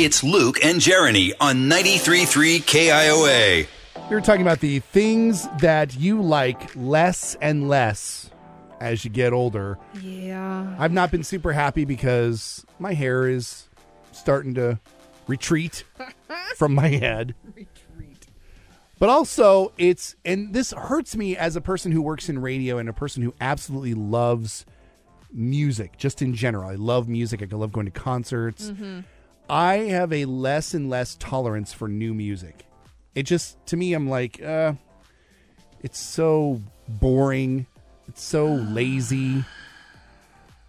It's Luke and Jeremy on 93.3 KIOA. We were talking about the things that you like less and less as you get older. Yeah. I've not been super happy because my hair is starting to retreat from my head. Retreat. But also, it's, and this hurts me as a person who works in radio and a person who absolutely loves music, just in general. I love music. I love going to concerts. Mm-hmm. I have a less and less tolerance for new music. It just, to me, I'm like, uh, it's so boring. It's so lazy.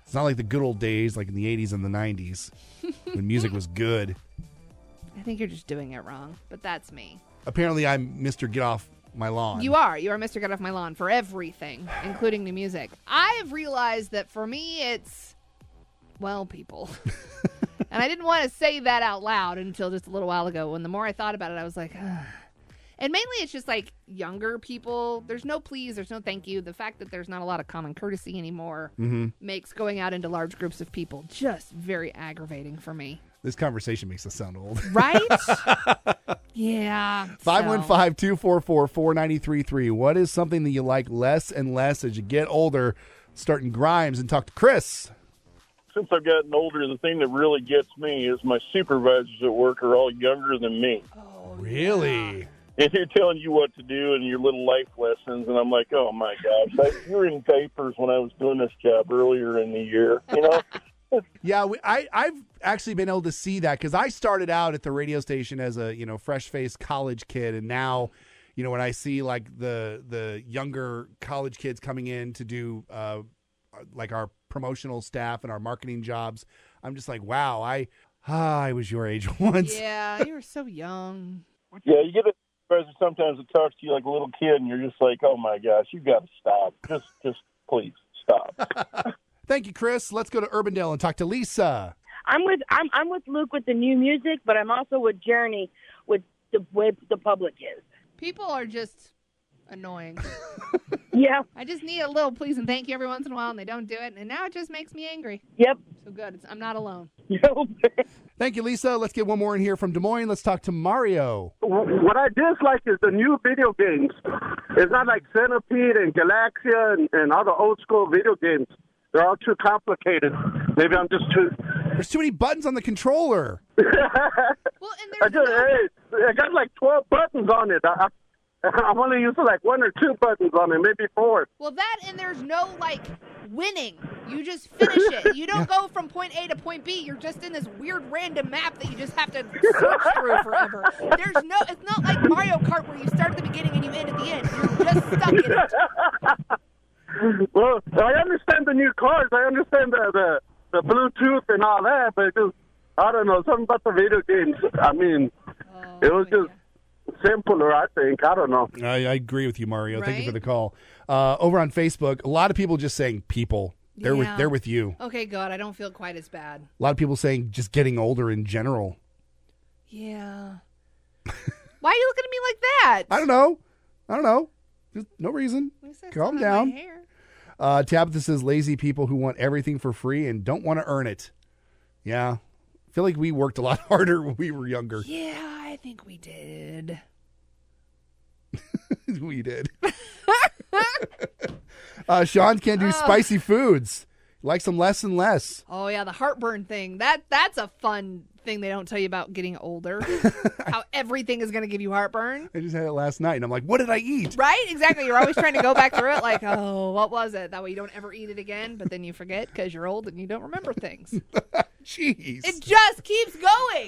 It's not like the good old days, like in the 80s and the 90s, when music was good. I think you're just doing it wrong, but that's me. Apparently, I'm Mr. Get Off My Lawn. You are. You are Mr. Get Off My Lawn for everything, including new music. I've realized that for me, it's, well, people. and I didn't want to say that out loud until just a little while ago. When the more I thought about it, I was like, Ugh. and mainly it's just like younger people. There's no please, there's no thank you. The fact that there's not a lot of common courtesy anymore mm-hmm. makes going out into large groups of people just very aggravating for me. This conversation makes us sound old. Right? yeah. so- 515 244 4933. What is something that you like less and less as you get older? Starting Grimes and talk to Chris. Since I've gotten older, the thing that really gets me is my supervisors at work are all younger than me. Really? And they're telling you what to do and your little life lessons. And I'm like, oh my gosh, I, you were in diapers when I was doing this job earlier in the year. You know, Yeah, we, I, I've actually been able to see that because I started out at the radio station as a you know fresh faced college kid, and now, you know, when I see like the the younger college kids coming in to do uh, like our promotional staff and our marketing jobs, I'm just like, wow, I ah, I was your age once. Yeah, you were so young. yeah, you get a supervisor sometimes that talks to you like a little kid, and you're just like, oh my gosh, you got to stop. Just, just please stop. Thank you, Chris. Let's go to Urbandale and talk to Lisa. I'm with I'm I'm with Luke with the new music, but I'm also with Jeremy with the way the public is. People are just annoying. Yeah. I just need a little please and thank you every once in a while, and they don't do it, and now it just makes me angry. Yep. So good. It's, I'm not alone. Thank you, Lisa. Let's get one more in here from Des Moines. Let's talk to Mario. What I dislike is the new video games. It's not like Centipede and Galaxia and, and other old school video games. They're all too complicated. Maybe I'm just too. There's too many buttons on the controller. Well, and I there's just, no, hey, I got like 12 buttons on it. I, I'm only using like one or two buttons on it, maybe four. well that and there's no like winning. You just finish it. You don't go from point A to point B. You're just in this weird random map that you just have to search through forever. There's no. It's not like Mario Kart where you start at the beginning and you end at the end. You're just stuck in it. Well, I understand the new cars. I understand the, the, the Bluetooth and all that, but just, I don't know, something about the video games. I mean, oh it was just simpler, I think. I don't know. I, I agree with you, Mario. Thank you for the call. Uh, over on Facebook, a lot of people just saying people. They're with they're with you. Okay, God, I don't feel quite as bad. A lot of people saying just getting older in general. Yeah. Why are you looking at me like that? I don't know. I don't know. Just no reason. Calm something about my down. hair? Uh, Tabitha says lazy people who want everything for free and don't want to earn it. Yeah. I feel like we worked a lot harder when we were younger. Yeah, I think we did. we did. uh, Sean can't do spicy foods. Likes them less and less. Oh yeah, the heartburn thing. That that's a fun thing they don't tell you about getting older. How everything is going to give you heartburn. I just had it last night and I'm like, what did I eat? Right? Exactly. You're always trying to go back through it like, "Oh, what was it?" That way you don't ever eat it again, but then you forget cuz you're old and you don't remember things. Jeez. It just keeps going.